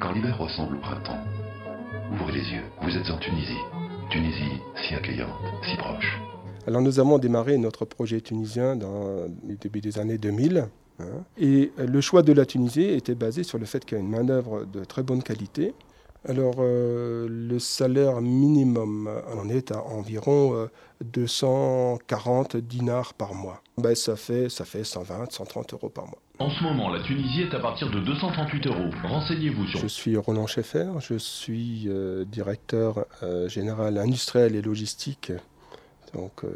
quand l'hiver ressemble au printemps. Ouvrez les yeux, vous êtes en Tunisie. Tunisie si accueillante, si proche. Alors nous avons démarré notre projet tunisien dans le début des années 2000. hein, et le choix de la Tunisie était basé sur le fait qu'il y a une main-d'œuvre de très bonne qualité. Alors euh, le salaire minimum en est à environ euh, 240 dinars par mois. Ben, ça, fait, ça fait 120, 130 euros par mois. En ce moment, la Tunisie est à partir de 238 euros. Renseignez-vous sur Je suis Roland Schaeffer, je suis euh, directeur euh, général industriel et logistique donc, euh,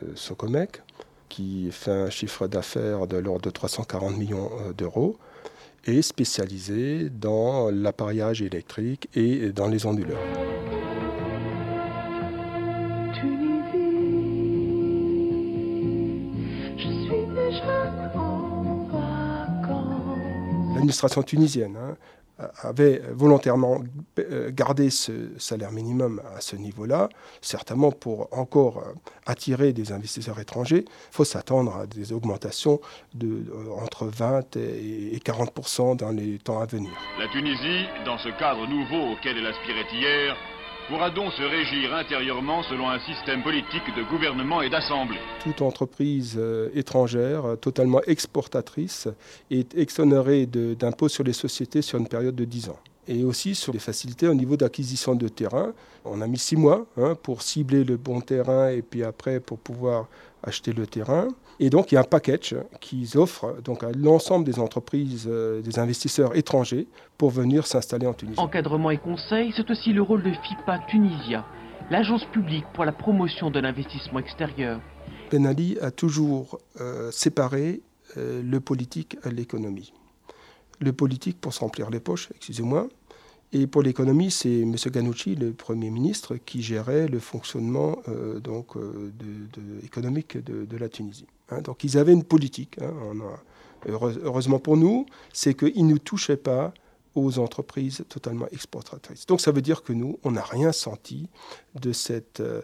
de Socomec, qui fait un chiffre d'affaires de l'ordre de 340 millions euh, d'euros et spécialisé dans l'appareillage électrique et dans les onduleurs. L'administration tunisienne hein, avait volontairement euh, gardé ce salaire minimum à ce niveau-là, certainement pour encore euh, attirer des investisseurs étrangers. Il faut s'attendre à des augmentations de, euh, entre 20 et et 40% dans les temps à venir. La Tunisie, dans ce cadre nouveau auquel elle aspirait hier, pourra donc se régir intérieurement selon un système politique de gouvernement et d'assemblée. Toute entreprise euh, étrangère, euh, totalement exportatrice, est exonérée d'impôts sur les sociétés sur une période de 10 ans. Et aussi sur les facilités au niveau d'acquisition de terrain. On a mis 6 mois hein, pour cibler le bon terrain et puis après pour pouvoir acheter le terrain. Et donc il y a un package qu'ils offrent donc, à l'ensemble des entreprises, euh, des investisseurs étrangers pour venir s'installer en Tunisie. Encadrement et conseil, c'est aussi le rôle de FIPA Tunisia, l'agence publique pour la promotion de l'investissement extérieur. Ben Ali a toujours euh, séparé euh, le politique à l'économie. Le politique pour se remplir les poches, excusez-moi, et pour l'économie, c'est M. Ghannouchi, le Premier ministre, qui gérait le fonctionnement euh, donc, euh, économique de, la Tunisie. hein. donc ils avaient une politique. hein. Heureusement pour nous, c'est qu'ils ne touchaient pas aux entreprises totalement exportatrices. Donc ça veut dire que nous, on n'a rien senti de cette, euh,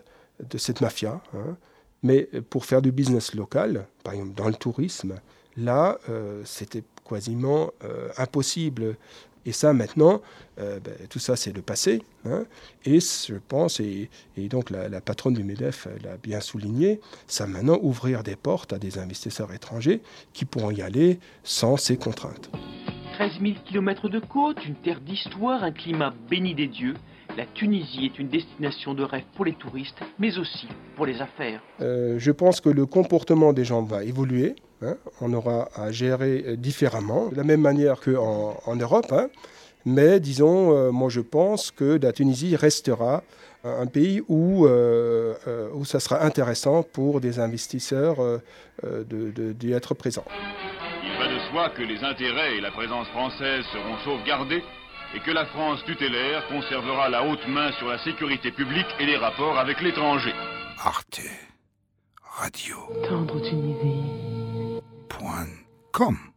de cette mafia. hein. Mais pour faire du business local, par exemple dans le tourisme, là, c'était quasiment euh, impossible. Et ça, maintenant, euh, ben, tout ça, c'est le passé. hein. Et je pense, et, et donc la, la patronne du MEDEF l'a bien souligné, ça maintenant ouvrir des portes à des investisseurs étrangers qui pourront y aller sans ces contraintes. 13 000 km de côte, une terre d'histoire, un climat béni des dieux. La Tunisie est une destination de rêve pour les touristes, mais aussi pour les affaires. Euh, je pense que le comportement des gens va évoluer. Hein. On aura à gérer différemment, de la même manière qu'en en Europe. hein. Mais disons, euh, moi je pense que la Tunisie restera un pays où, euh, euh, où ça sera intéressant pour des investisseurs euh, euh, d'y être présents. Il va de soi que les intérêts et la présence française seront sauvegardés et que la France tutélaire conservera la haute main sur la sécurité publique et les rapports avec l'étranger. Arte Radio. Tendre Tunisie. www.ftf.com.